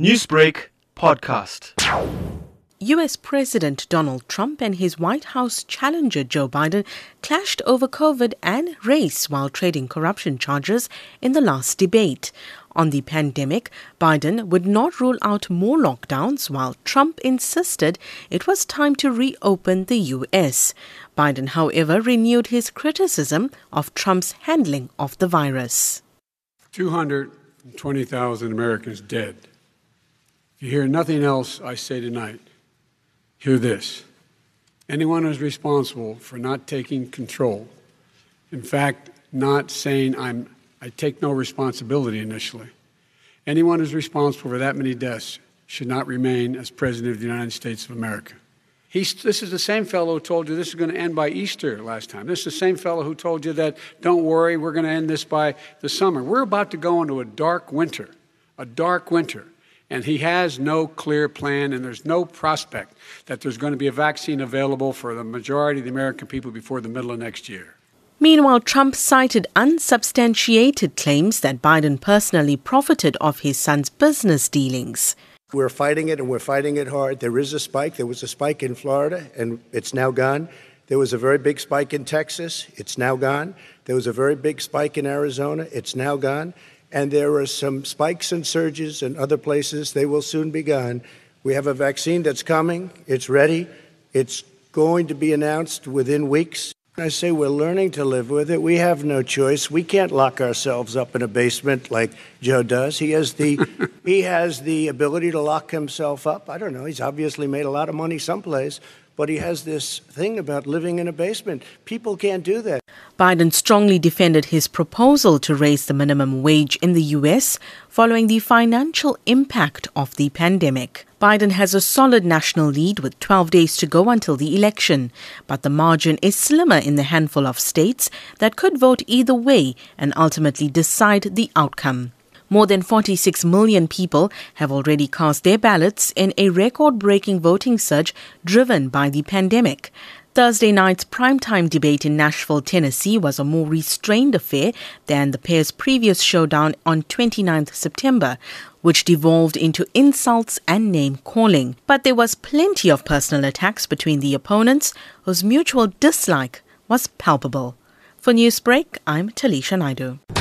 Newsbreak podcast. US President Donald Trump and his White House challenger Joe Biden clashed over COVID and race while trading corruption charges in the last debate. On the pandemic, Biden would not rule out more lockdowns while Trump insisted it was time to reopen the US. Biden, however, renewed his criticism of Trump's handling of the virus. 220,000 Americans dead. You hear nothing else I say tonight, hear this. Anyone who's responsible for not taking control, in fact, not saying I'm, I take no responsibility initially, anyone who's responsible for that many deaths should not remain as President of the United States of America. He's, this is the same fellow who told you this is going to end by Easter last time. This is the same fellow who told you that, don't worry, we're going to end this by the summer. We're about to go into a dark winter, a dark winter and he has no clear plan, and there's no prospect that there's going to be a vaccine available for the majority of the American people before the middle of next year. Meanwhile, Trump cited unsubstantiated claims that Biden personally profited off his son's business dealings. We're fighting it and we're fighting it hard. There is a spike. There was a spike in Florida and it's now gone. There was a very big spike in Texas. It's now gone. There was a very big spike in Arizona. It's now gone and there are some spikes and surges in other places. They will soon be gone. We have a vaccine that's coming, it's ready, it's going to be announced within weeks. I say we're learning to live with it. We have no choice. We can't lock ourselves up in a basement like Joe does. He has the he has the ability to lock himself up. I don't know. He's obviously made a lot of money someplace, but he has this thing about living in a basement. People can't do that. Biden strongly defended his proposal to raise the minimum wage in the U.S. following the financial impact of the pandemic. Biden has a solid national lead with 12 days to go until the election, but the margin is slimmer in the handful of states that could vote either way and ultimately decide the outcome. More than 46 million people have already cast their ballots in a record breaking voting surge driven by the pandemic. Thursday night's primetime debate in Nashville, Tennessee was a more restrained affair than the pair's previous showdown on 29th September, which devolved into insults and name calling. But there was plenty of personal attacks between the opponents, whose mutual dislike was palpable. For Newsbreak, I'm Taliesha Naidoo.